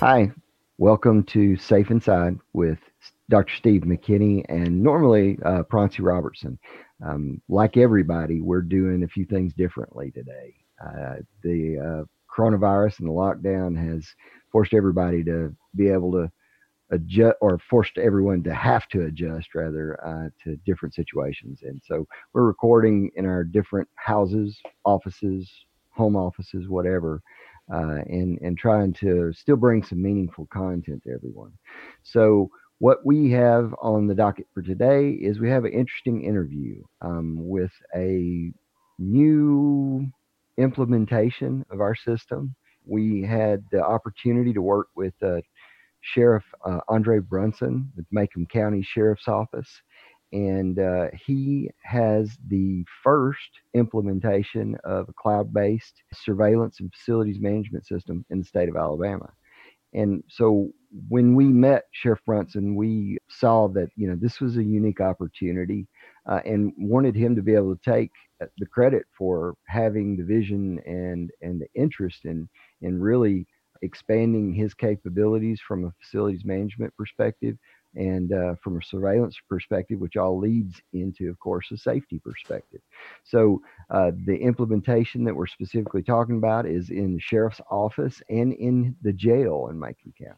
Hi, welcome to Safe Inside with Dr. Steve McKinney and normally uh, Proncy Robertson. Um, like everybody, we're doing a few things differently today. Uh, the uh, coronavirus and the lockdown has forced everybody to be able to adjust or forced everyone to have to adjust rather uh, to different situations. And so we're recording in our different houses, offices, home offices, whatever uh, and and trying to still bring some meaningful content to everyone. So what we have on the docket for today is we have an interesting interview um, with a new implementation of our system. We had the opportunity to work with uh, Sheriff uh, Andre Brunson with Macon County Sheriff's Office and uh, he has the first implementation of a cloud-based surveillance and facilities management system in the state of Alabama. And so when we met Sheriff Brunson, we saw that you know this was a unique opportunity, uh, and wanted him to be able to take uh, the credit for having the vision and and the interest in in really expanding his capabilities from a facilities management perspective and uh, from a surveillance perspective, which all leads into, of course, a safety perspective. So uh, the implementation that we're specifically talking about is in the sheriff's office and in the jail in Macon County.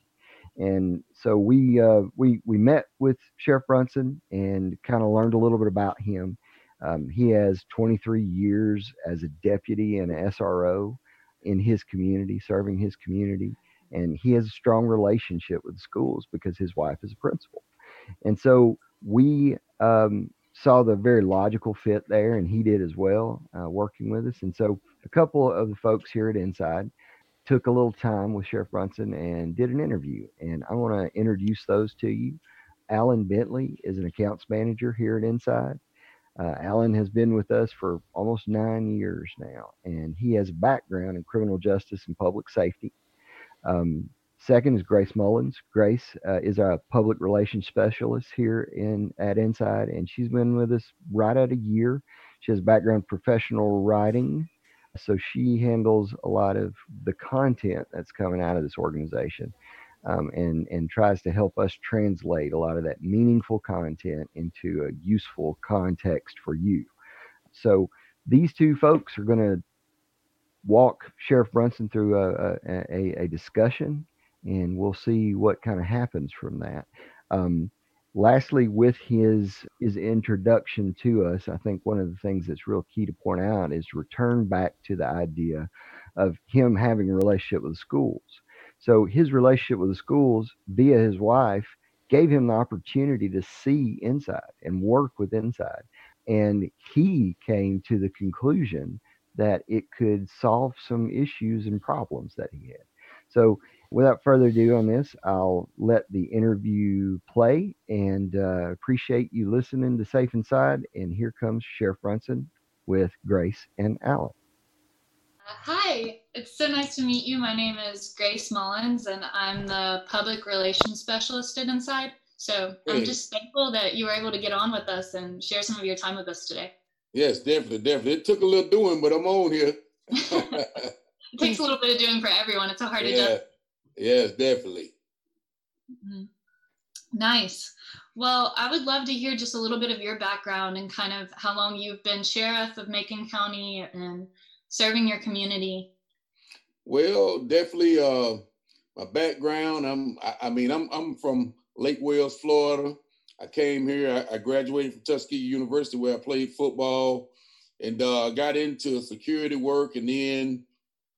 And so we uh, we we met with Sheriff Brunson and kind of learned a little bit about him. Um, he has 23 years as a deputy and SRO in his community, serving his community and he has a strong relationship with schools because his wife is a principal. And so we um, saw the very logical fit there and he did as well uh, working with us. And so a couple of the folks here at inside took a little time with sheriff brunson and did an interview. And i want to introduce those to you. Alan bentley is an accounts manager here at inside. Uh, Alan has been with us for almost nine years now, and he has a background in criminal justice and public safety. Um, second is Grace Mullins. Grace uh, is our public relations specialist here in at Inside, and she's been with us right at a year. She has background professional writing, so she handles a lot of the content that's coming out of this organization. Um, and and tries to help us translate a lot of that meaningful content into a useful context for you. So these two folks are going to walk Sheriff Brunson through a, a, a discussion, and we'll see what kind of happens from that. Um, lastly, with his his introduction to us, I think one of the things that's real key to point out is return back to the idea of him having a relationship with the schools. So his relationship with the schools via his wife gave him the opportunity to see inside and work with inside. And he came to the conclusion that it could solve some issues and problems that he had. So, without further ado on this, I'll let the interview play and uh, appreciate you listening to Safe Inside. And here comes Sheriff Brunson with Grace and Alan. Uh, hi, it's so nice to meet you. My name is Grace Mullins, and I'm the public relations specialist at Inside. So I'm just thankful that you were able to get on with us and share some of your time with us today. Yes, definitely, definitely. It took a little doing, but I'm on here. it takes a little bit of doing for everyone. It's a hard yeah. adjust. Yes, definitely. Mm-hmm. Nice. Well, I would love to hear just a little bit of your background and kind of how long you've been sheriff of Macon County and serving your community. Well, definitely uh my background. I'm I, I mean I'm I'm from Lake Wales, Florida. I came here. I, graduated from Tuskegee University where I played football, and uh, got into security work, and then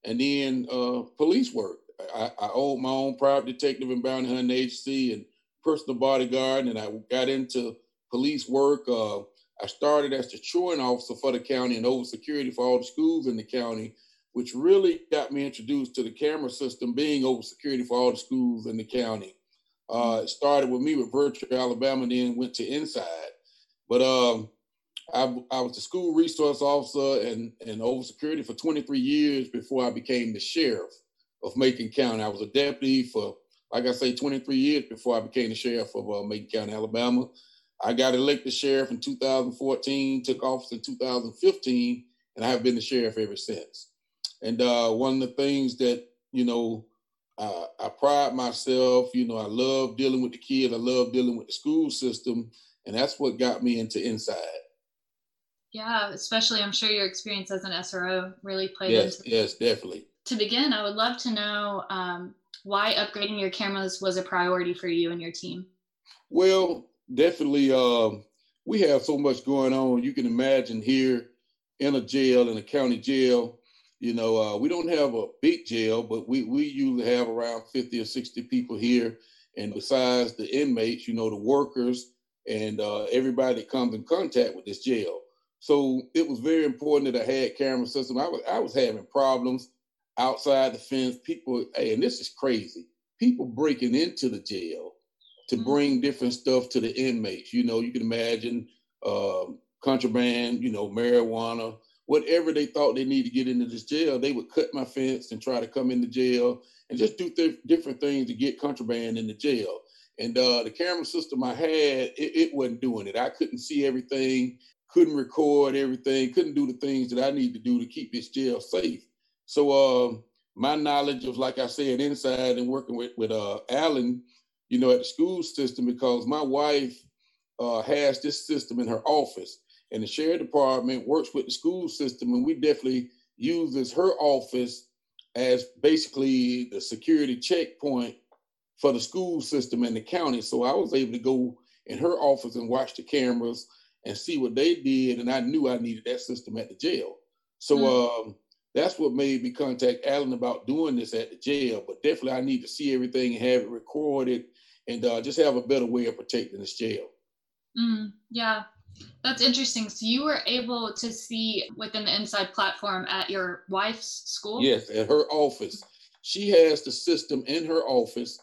and then uh, police work. I, I owned my own private detective and bounty hunting agency and personal bodyguard, and I got into police work. Uh, I started as the truant officer for the county and over security for all the schools in the county, which really got me introduced to the camera system, being over security for all the schools in the county. Uh, it started with me with Virtual Alabama, then went to Inside. But um, I, I was the school resource officer and, and over security for 23 years before I became the sheriff of Macon County. I was a deputy for, like I say, 23 years before I became the sheriff of uh, Macon County, Alabama. I got elected sheriff in 2014, took office in 2015, and I have been the sheriff ever since. And uh, one of the things that, you know, I, I pride myself. You know, I love dealing with the kids. I love dealing with the school system, and that's what got me into inside. Yeah, especially I'm sure your experience as an SRO really played yes, into. Yes, definitely. To begin, I would love to know um, why upgrading your cameras was a priority for you and your team. Well, definitely. Uh, we have so much going on. You can imagine here in a jail, in a county jail, you know, uh, we don't have a big jail, but we, we usually have around 50 or 60 people here. And besides the inmates, you know, the workers and uh, everybody that comes in contact with this jail. So it was very important that I had camera system. I was I was having problems outside the fence. People, hey, and this is crazy. People breaking into the jail to mm-hmm. bring different stuff to the inmates. You know, you can imagine uh, contraband, you know, marijuana, whatever they thought they need to get into this jail, they would cut my fence and try to come into jail and just do th- different things to get contraband in the jail. And uh, the camera system I had, it, it, wasn't doing it. I couldn't see everything, couldn't record everything, couldn't do the things that I need to do to keep this jail safe. So uh, my knowledge of, like I said, inside and working with with uh, Alan, you know, at the school system, because my wife uh, has this system in her office and the sheriff department works with the school system, and we definitely uses her office as basically the security checkpoint for the school system and the county. So I was able to go in her office and watch the cameras and see what they did, and I knew I needed that system at the jail. So mm-hmm. um, that's what made me contact Alan about doing this at the jail. But definitely, I need to see everything and have it recorded, and uh, just have a better way of protecting this jail. Mm, yeah, that's interesting. So you were able to see within the inside platform at your wife's school? Yes, at her office. She has the system in her office.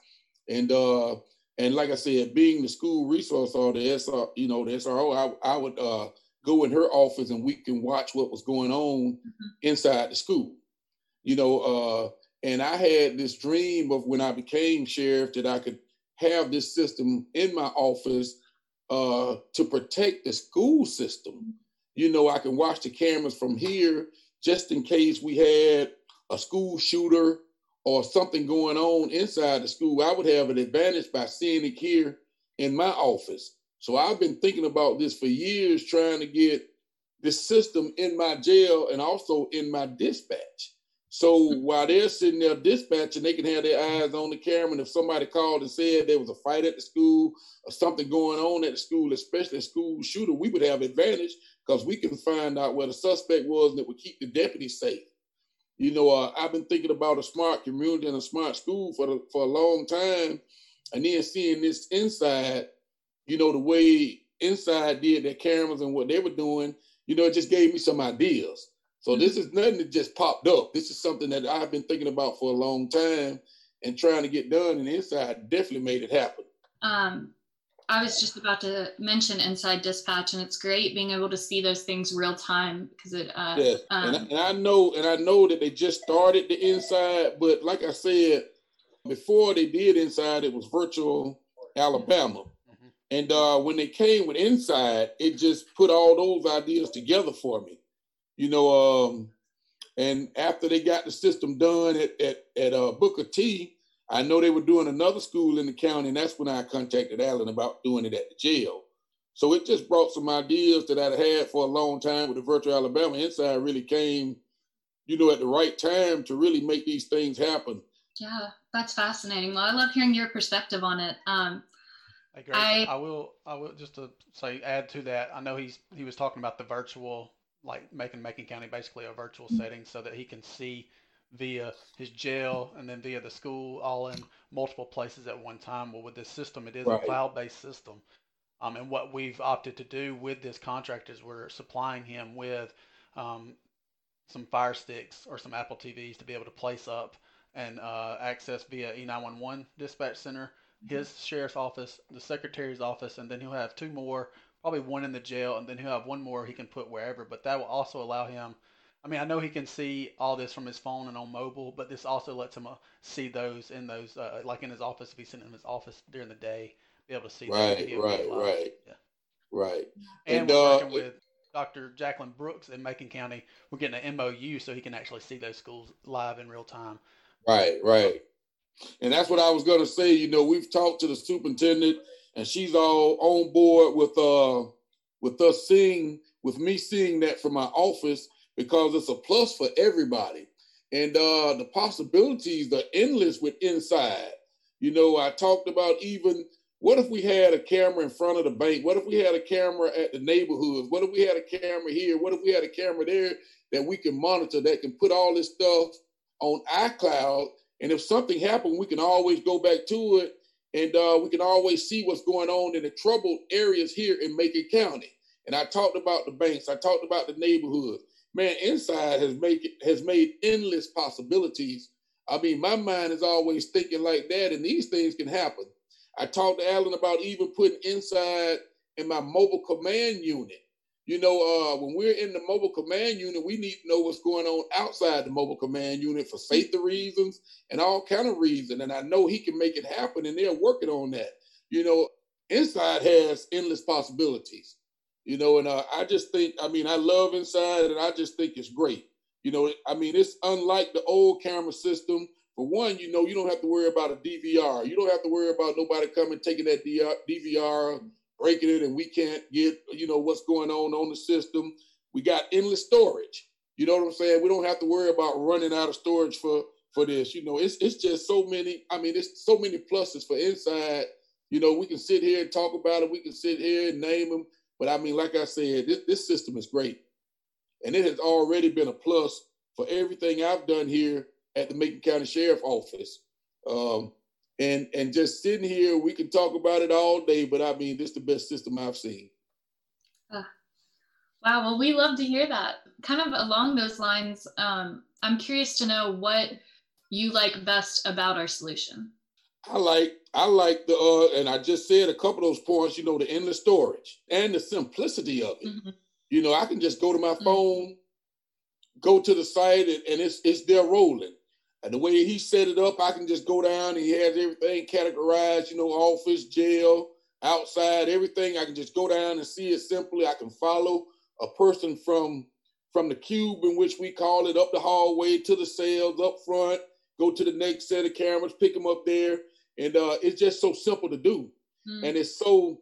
And uh and like I said, being the school resource or the SR, you know, the SRO, I, I would uh go in her office and we can watch what was going on mm-hmm. inside the school. You know, uh and I had this dream of when I became sheriff that I could have this system in my office uh, to protect the school system. You know, I can watch the cameras from here just in case we had a school shooter or something going on inside the school. I would have an advantage by seeing it here in my office. So I've been thinking about this for years, trying to get this system in my jail and also in my dispatch. So while they're sitting there dispatching, they can have their eyes on the camera. And if somebody called and said there was a fight at the school or something going on at the school, especially a school shooter, we would have advantage because we can find out where the suspect was and it would keep the deputy safe. You know, uh, I've been thinking about a smart community and a smart school for the, for a long time, and then seeing this inside, you know, the way inside did their cameras and what they were doing, you know, it just gave me some ideas. So this is nothing that just popped up. This is something that I've been thinking about for a long time and trying to get done. And inside definitely made it happen. Um, I was just about to mention inside dispatch, and it's great being able to see those things real time because it. Uh, yes, um, and, I, and I know, and I know that they just started the inside, but like I said, before they did inside, it was virtual Alabama. Mm-hmm. And uh, when they came with Inside, it just put all those ideas together for me you know, um, and after they got the system done at at, at uh, Booker T, I know they were doing another school in the county, and that's when I contacted Alan about doing it at the jail. So it just brought some ideas that I'd had for a long time with the virtual Alabama Inside really came, you know, at the right time to really make these things happen. Yeah, that's fascinating. Well, I love hearing your perspective on it. Um, hey, I, I will, I will just to say, add to that. I know he's he was talking about the virtual like making Macon County basically a virtual mm-hmm. setting so that he can see via his jail and then via the school all in multiple places at one time. Well, with this system, it is right. a cloud-based system. Um, and what we've opted to do with this contract is we're supplying him with um, some Fire Sticks or some Apple TVs to be able to place up and uh, access via E911 dispatch center, mm-hmm. his sheriff's office, the secretary's office, and then he'll have two more probably one in the jail, and then he'll have one more he can put wherever. But that will also allow him. I mean, I know he can see all this from his phone and on mobile, but this also lets him uh, see those in those, uh, like in his office, if he's sitting in his office during the day, be able to see. Right, right, right, yeah. right. And, and we're uh, working with Dr. Jacqueline Brooks in Macon County. We're getting an MOU so he can actually see those schools live in real time. Right, right. And that's what I was gonna say. You know, we've talked to the superintendent, and she's all on board with uh with us seeing with me seeing that from my office because it's a plus for everybody. And uh the possibilities are endless with inside. You know, I talked about even what if we had a camera in front of the bank? What if we had a camera at the neighborhoods? What if we had a camera here? What if we had a camera there that we can monitor that can put all this stuff on iCloud? And if something happened, we can always go back to it and uh, we can always see what's going on in the troubled areas here in Macon County. And I talked about the banks, I talked about the neighborhoods. Man, Inside has made has made endless possibilities. I mean, my mind is always thinking like that, and these things can happen. I talked to Alan about even putting inside in my mobile command unit. You know, uh, when we're in the mobile command unit, we need to know what's going on outside the mobile command unit for safety reasons and all kind of reasons. And I know he can make it happen, and they're working on that. You know, inside has endless possibilities. You know, and uh, I just think, I mean, I love inside, and I just think it's great. You know, I mean, it's unlike the old camera system for one, you know, you don't have to worry about a DVR. You don't have to worry about nobody coming taking that DVR, breaking it, and we can't get, you know, what's going on on the system. We got endless storage. You know what I'm saying? We don't have to worry about running out of storage for for this. You know, it's it's just so many. I mean, it's so many pluses for inside. You know, we can sit here and talk about it. We can sit here and name them. But I mean, like I said, this, this system is great, and it has already been a plus for everything I've done here at the Macon County Sheriff Office. Um, and and just sitting here, we can talk about it all day, but I mean, this is the best system I've seen. Uh, wow, well, we love to hear that. Kind of along those lines, um, I'm curious to know what you like best about our solution. I like I like the uh, and I just said a couple of those points. You know, the endless storage and the simplicity of it. Mm-hmm. You know, I can just go to my mm-hmm. phone, go to the site, and, and it's it's there rolling. And the way he set it up, I can just go down. He has everything categorized, you know, office, jail, outside, everything. I can just go down and see it simply. I can follow a person from from the cube in which we call it up the hallway to the cells up front, go to the next set of cameras, pick them up there. And uh, it's just so simple to do. Mm. And it's so,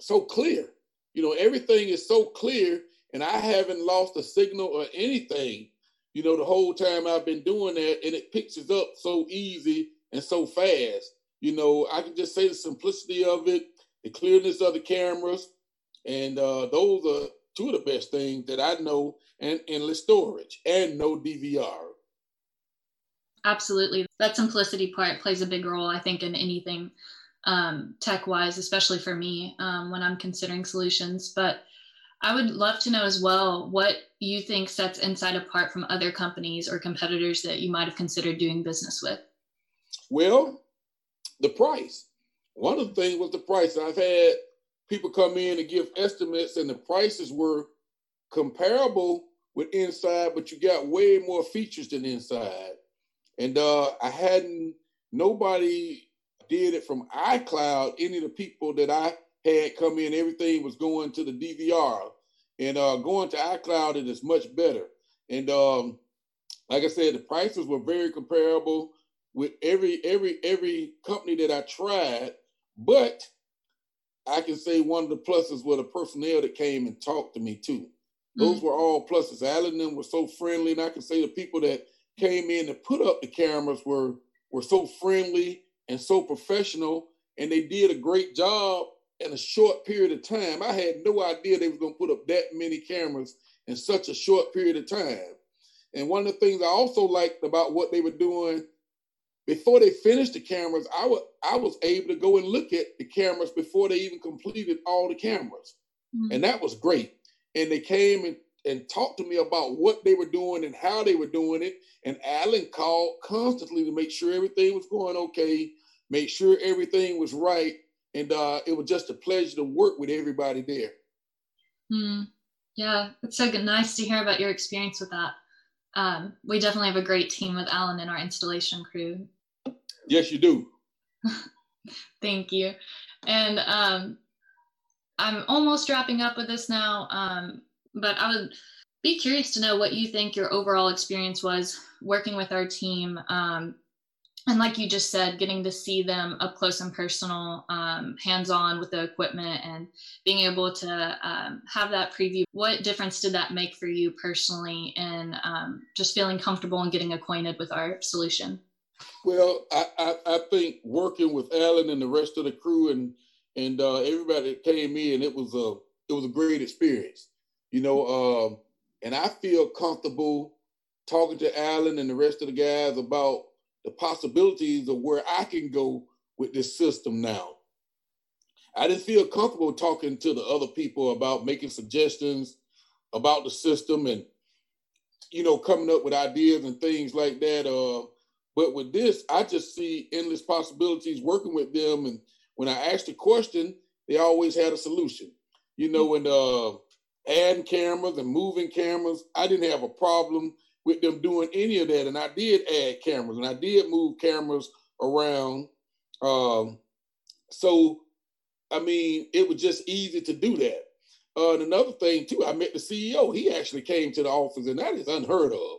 so clear. You know, everything is so clear, and I haven't lost a signal or anything you know, the whole time I've been doing that, and it picks it up so easy and so fast. You know, I can just say the simplicity of it, the clearness of the cameras, and uh, those are two of the best things that I know, and endless storage and no DVR. Absolutely. That simplicity part plays a big role, I think, in anything um, tech wise, especially for me um, when I'm considering solutions. But I would love to know as well what you think sets Inside apart from other companies or competitors that you might have considered doing business with. Well, the price. One of the things was the price. I've had people come in and give estimates, and the prices were comparable with Inside, but you got way more features than Inside. And uh, I hadn't, nobody did it from iCloud. Any of the people that I had come in, everything was going to the DVR. And uh, going to iCloud, it is much better. And um, like I said, the prices were very comparable with every every every company that I tried. But I can say one of the pluses were the personnel that came and talked to me too. Those mm-hmm. were all pluses. Alan and them were so friendly, and I can say the people that came in and put up the cameras were were so friendly and so professional, and they did a great job in a short period of time. I had no idea they was going to put up that many cameras in such a short period of time. And one of the things I also liked about what they were doing before they finished the cameras, I was I was able to go and look at the cameras before they even completed all the cameras. Mm-hmm. And that was great. And they came and, and talked to me about what they were doing and how they were doing it. And Alan called constantly to make sure everything was going okay, make sure everything was right and uh, it was just a pleasure to work with everybody there. Mm, yeah, it's so good. nice to hear about your experience with that. Um, we definitely have a great team with Alan and our installation crew. Yes, you do. Thank you. And um, I'm almost wrapping up with this now, um, but I would be curious to know what you think your overall experience was working with our team. Um, and like you just said, getting to see them up close and personal, um, hands on with the equipment, and being able to um, have that preview. What difference did that make for you personally in um, just feeling comfortable and getting acquainted with our solution? Well, I, I, I, think working with Alan and the rest of the crew and and uh, everybody that came in, it was a it was a great experience. You know, uh, and I feel comfortable talking to Alan and the rest of the guys about the possibilities of where I can go with this system now. I didn't feel comfortable talking to the other people about making suggestions about the system and you know coming up with ideas and things like that. Uh, but with this, I just see endless possibilities working with them. And when I asked a question, they always had a solution. You know, and uh, adding cameras and moving cameras, I didn't have a problem with them doing any of that. And I did add cameras and I did move cameras around. Um, so, I mean, it was just easy to do that. Uh, and another thing too, I met the CEO. He actually came to the office, and that is unheard of.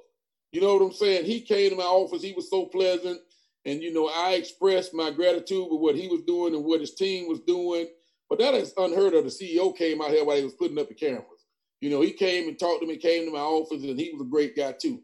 You know what I'm saying? He came to my office. He was so pleasant, and you know, I expressed my gratitude with what he was doing and what his team was doing. But that is unheard of. The CEO came out here while he was putting up the cameras. You know, he came and talked to me, came to my office, and he was a great guy too.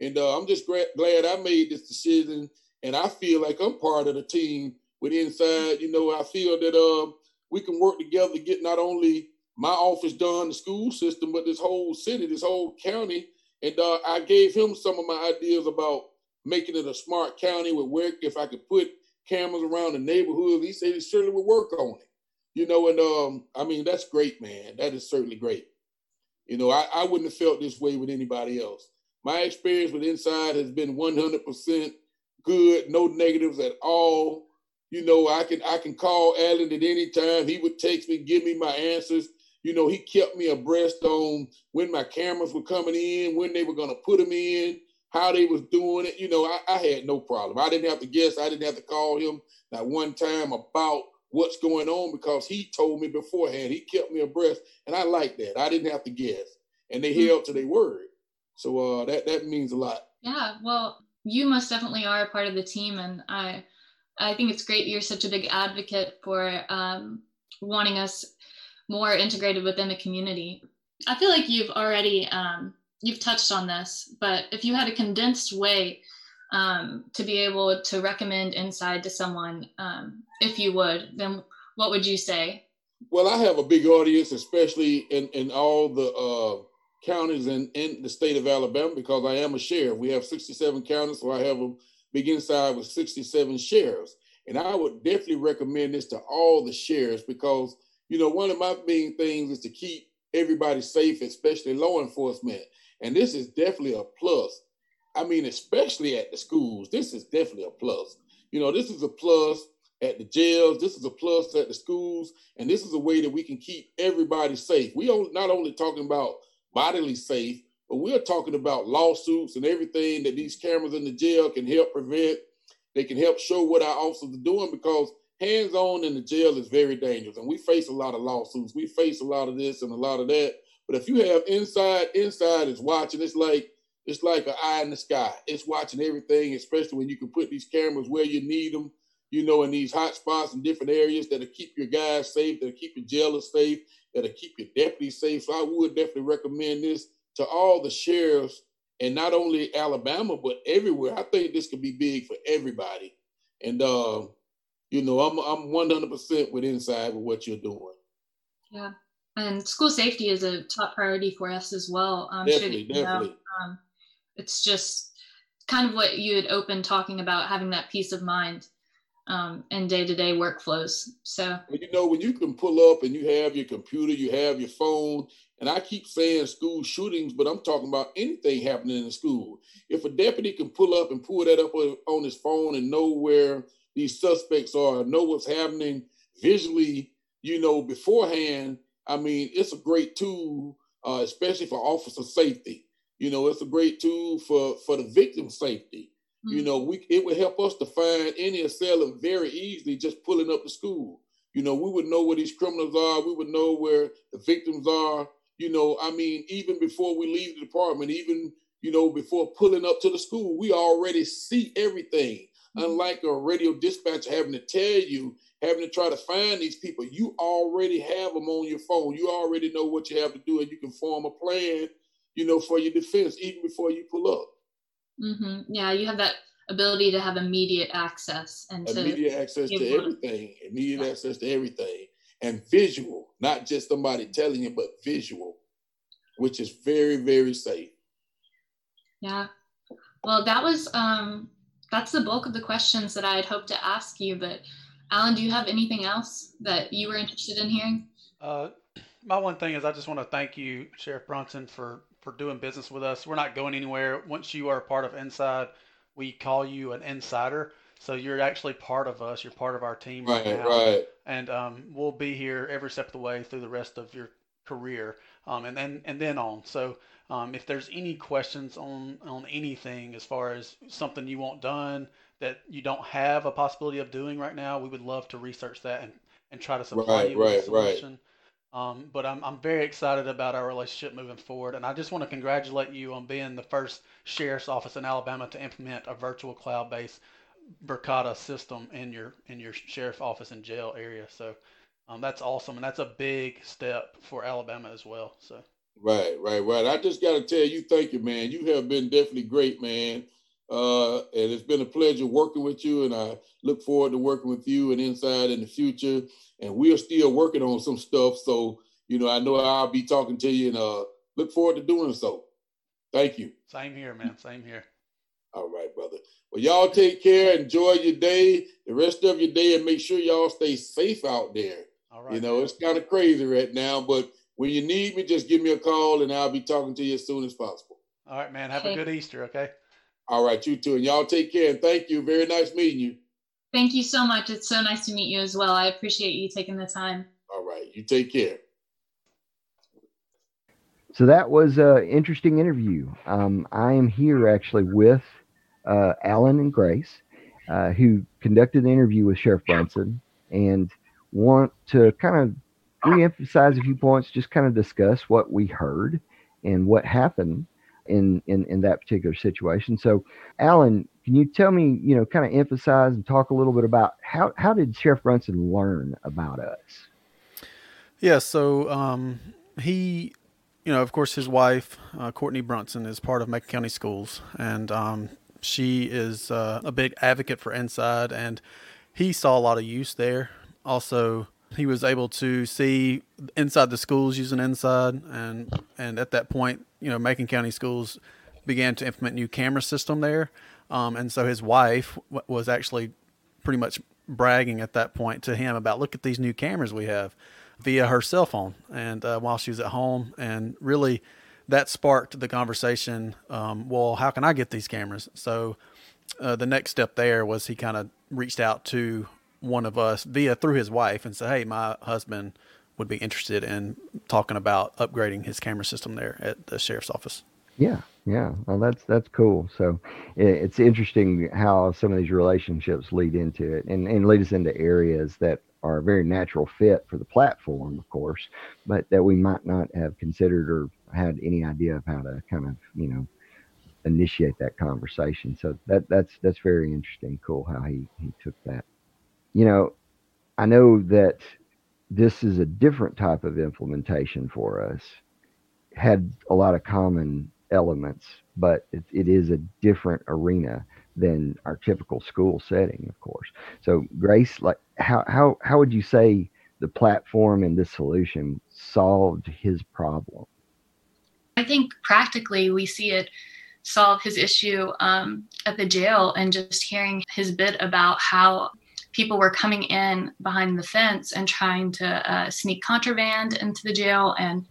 And uh, I'm just gra- glad I made this decision, and I feel like I'm part of the team with Inside. You know, I feel that uh, we can work together to get not only my office done, the school system, but this whole city, this whole county. And uh, I gave him some of my ideas about making it a smart county with work if I could put cameras around the neighborhood. He said he certainly would work on it. You know, and um, I mean that's great, man. That is certainly great. You know, I, I wouldn't have felt this way with anybody else. My experience with Inside has been 100% good, no negatives at all. You know, I can I can call Alan at any time. He would text me, give me my answers. You know, he kept me abreast on when my cameras were coming in, when they were to put them in, how they was doing it. You know, I, I had no problem. I didn't have to guess. I didn't have to call him not one time about what's going on because he told me beforehand. He kept me abreast, and I like that. I didn't have to guess, and they mm-hmm. held to their word. So uh, that that means a lot. Yeah, well, you most definitely are a part of the team, and I I think it's great you're such a big advocate for um, wanting us more integrated within the community. I feel like you've already um, you've touched on this, but if you had a condensed way um, to be able to recommend Inside to someone, um, if you would, then what would you say? Well, I have a big audience, especially in, in all the uh, counties in, in the state of Alabama, because I am a sheriff. We have 67 counties, so I have a big inside with 67 sheriffs. And I would definitely recommend this to all the sheriffs because, you know, one of my main things is to keep everybody safe, especially law enforcement. And this is definitely a plus. I mean, especially at the schools, this is definitely a plus. You know, this is a plus at the jails. This is a plus at the schools, and this is a way that we can keep everybody safe. We are not only talking about bodily safe, but we're talking about lawsuits and everything that these cameras in the jail can help prevent. They can help show what our officers are doing because hands-on in the jail is very dangerous, and we face a lot of lawsuits. We face a lot of this and a lot of that. But if you have inside, inside is watching. It's like it's like an eye in the sky. It's watching everything, especially when you can put these cameras where you need them, you know, in these hot spots and different areas that'll keep your guys safe, that'll keep your jailers safe, that'll keep your deputies safe. So I would definitely recommend this to all the sheriffs and not only Alabama, but everywhere. I think this could be big for everybody. And uh, you know, I'm I'm 100% with inside with what you're doing. Yeah, and school safety is a top priority for us as well. Um, definitely, definitely. um, it's just kind of what you had opened talking about having that peace of mind um, in day-to-day workflows. So you know when you can pull up and you have your computer you have your phone and i keep saying school shootings but i'm talking about anything happening in school. If a deputy can pull up and pull that up on his phone and know where these suspects are know what's happening visually you know beforehand i mean it's a great tool uh, especially for officer safety you know, it's a great tool for for the victim safety. Mm-hmm. You know, we it would help us to find any assailant very easily just pulling up the school. You know, we would know where these criminals are. We would know where the victims are. You know, I mean, even before we leave the department, even you know, before pulling up to the school, we already see everything. unlike a radio dispatcher having to tell you, having to try to find these people, you already have them on your phone. You already know what you have to do, and you can form a plan, you know, for your defense even before you pull up. Mm-hmm. Yeah, you have that ability to have immediate access and immediate access to everything, immediate yeah. access to everything, and visual, not just somebody telling you, but visual, which is very, very safe. Yeah. Well, that was um that's the bulk of the questions that I had hoped to ask you. But Alan, do you have anything else that you were interested in hearing? Uh, my one thing is I just want to thank you, Sheriff Brunson, for for doing business with us. We're not going anywhere. Once you are a part of Inside, we call you an insider. So you're actually part of us. You're part of our team right, right now. Right. And um, we'll be here every step of the way through the rest of your career, um, and then and then on. So um, if there's any questions on on anything as far as something you want done that you don't have a possibility of doing right now, we would love to research that and, and try to supply right, you with right, a solution. Right. Um, but I'm, I'm very excited about our relationship moving forward. And I just want to congratulate you on being the first sheriff's office in Alabama to implement a virtual cloud based Verkada system in your in your sheriff office and jail area. So um, that's awesome, and that's a big step for Alabama as well. So Right, right, right. I just got to tell you, thank you, man. You have been definitely great, man. Uh, and it's been a pleasure working with you, and I look forward to working with you and Inside in the future. And we are still working on some stuff, so you know, I know I'll be talking to you, and uh, look forward to doing so. Thank you. Same here, man. Same here. All right, brother. Well, y'all take care. Enjoy your day, the rest of your day, and make sure y'all stay safe out there. All right. You know, man. it's kind of crazy right now, but when you need me, just give me a call and I'll be talking to you as soon as possible. All right, man. Have a good Easter, okay? All right, you too. And y'all take care. And thank you. Very nice meeting you. Thank you so much. It's so nice to meet you as well. I appreciate you taking the time. All right. You take care. So that was an interesting interview. Um, I am here actually with uh, Alan and Grace, uh, who conducted the interview with Sheriff Brunson, and want to kind of re-emphasize a few points, just kind of discuss what we heard and what happened in, in, in that particular situation. So, Alan, can you tell me, you know, kind of emphasize and talk a little bit about how, how did Sheriff Brunson learn about us? Yeah, so um, he, you know, of course, his wife, uh, Courtney Brunson, is part of Macon County Schools, and um, she is uh, a big advocate for Inside, and he saw a lot of use there. Also, he was able to see inside the schools using inside and and at that point you know macon county schools began to implement new camera system there. Um, and so his wife w- was actually pretty much bragging at that point to him about look at these new cameras we have via her cell phone. And uh, while she was at home and really that sparked the conversation um, well how can i get these cameras? So uh, the next step there was he kind of reached out to one of us via through his wife and say, "Hey, my husband would be interested in talking about upgrading his camera system there at the sheriff's office." Yeah, yeah. Well, that's that's cool. So it's interesting how some of these relationships lead into it and, and lead us into areas that are a very natural fit for the platform, of course, but that we might not have considered or had any idea of how to kind of, you know, initiate that conversation. So that that's that's very interesting. Cool how he he took that you know, I know that this is a different type of implementation for us, had a lot of common elements, but it, it is a different arena than our typical school setting, of course. So, Grace, like, how how how would you say the platform and this solution solved his problem? I think practically we see it solve his issue um, at the jail and just hearing his bit about how people were coming in behind the fence and trying to uh, sneak contraband into the jail and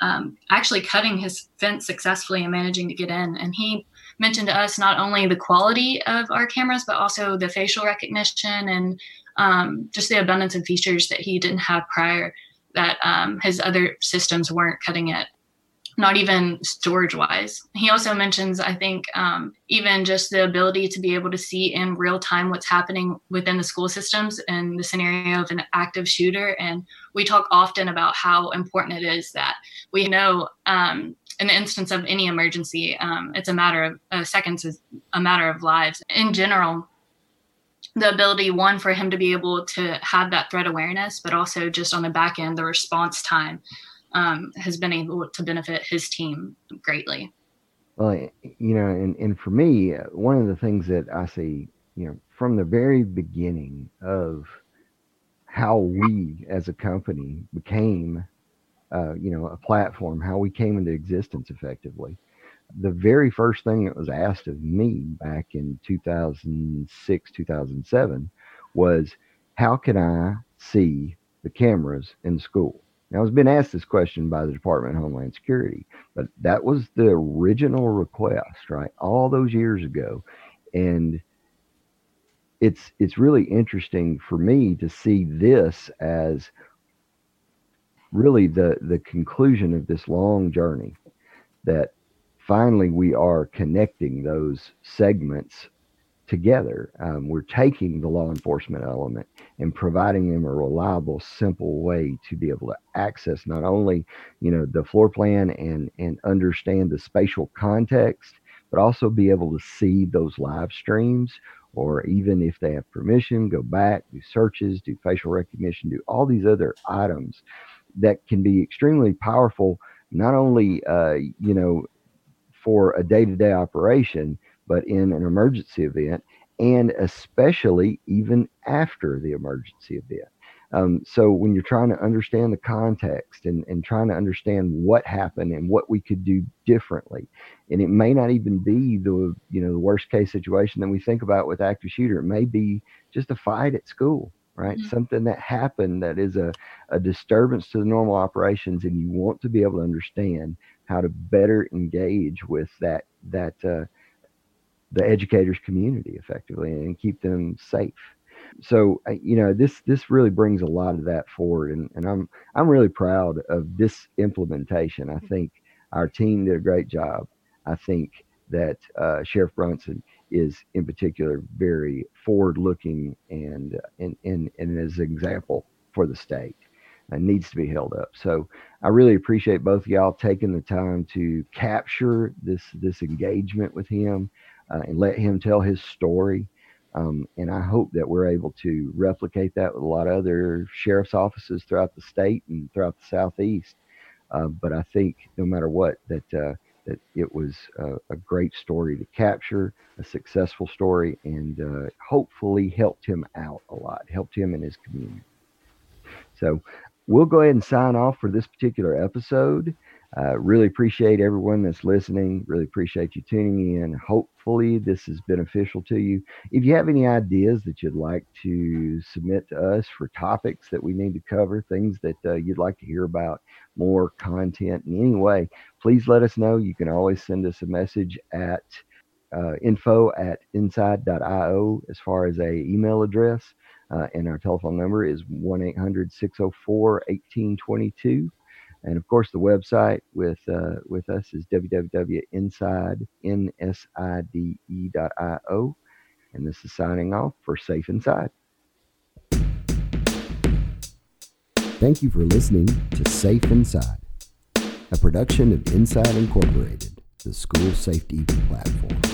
um, actually cutting his fence successfully and managing to get in. And he mentioned to us not only the quality of our cameras, but also the facial recognition and um, just the abundance of features that he didn't have prior that um, his other systems weren't cutting it not even storage wise. He also mentions, I think, um, even just the ability to be able to see in real time what's happening within the school systems in the scenario of an active shooter. And we talk often about how important it is that we know um, in the instance of any emergency, um, it's a matter of uh, seconds, is a matter of lives. In general, the ability one for him to be able to have that threat awareness but also just on the back end the response time um, has been able to benefit his team greatly well you know and, and for me one of the things that i see you know from the very beginning of how we as a company became uh, you know a platform how we came into existence effectively the very first thing that was asked of me back in 2006, 2007 was, How can I see the cameras in school? Now, I was been asked this question by the Department of Homeland Security, but that was the original request, right? All those years ago. And it's it's really interesting for me to see this as really the the conclusion of this long journey that finally we are connecting those segments together. Um, we're taking the law enforcement element and providing them a reliable, simple way to be able to access not only, you know, the floor plan and and understand the spatial context, but also be able to see those live streams, or even if they have permission, go back, do searches, do facial recognition, do all these other items that can be extremely powerful. Not only, uh, you know, for a day to day operation, but in an emergency event, and especially even after the emergency event. Um, so when you're trying to understand the context and, and trying to understand what happened and what we could do differently, and it may not even be the you know the worst case situation that we think about with active shooter. It may be just a fight at school, right? Mm-hmm. Something that happened that is a, a disturbance to the normal operations, and you want to be able to understand how to better engage with that that uh, the educators community effectively and keep them safe. So you know this this really brings a lot of that forward and, and i'm i'm really proud of this implementation. I think our team did a great job. I think that uh, sheriff brunson is in particular very forward looking and and and, and as an example for the state and needs to be held up. So I really appreciate both of y'all taking the time to capture this this engagement with him uh, and let him tell his story. Um, and I hope that we're able to replicate that with a lot of other sheriff's offices throughout the state and throughout the southeast. Uh, but I think no matter what, that uh, that it was a, a, great story to capture, a successful story, and uh, hopefully helped him out a lot, helped him in his community. So we'll go ahead and sign off for this particular episode. Uh, really appreciate everyone that's listening. Really appreciate you tuning in. Hopefully, this is beneficial to you. If you have any ideas that you'd like to submit to us for topics that we need to cover, things that uh, you'd like to hear about, more content in any way, please let us know. You can always send us a message at uh, info at inside.io as far as a email address. Uh, and our telephone number is 1 800 604 1822. And of course, the website with uh, with us is www.inside.io. And this is signing off for Safe Inside. Thank you for listening to Safe Inside, a production of Inside Incorporated, the school safety platform.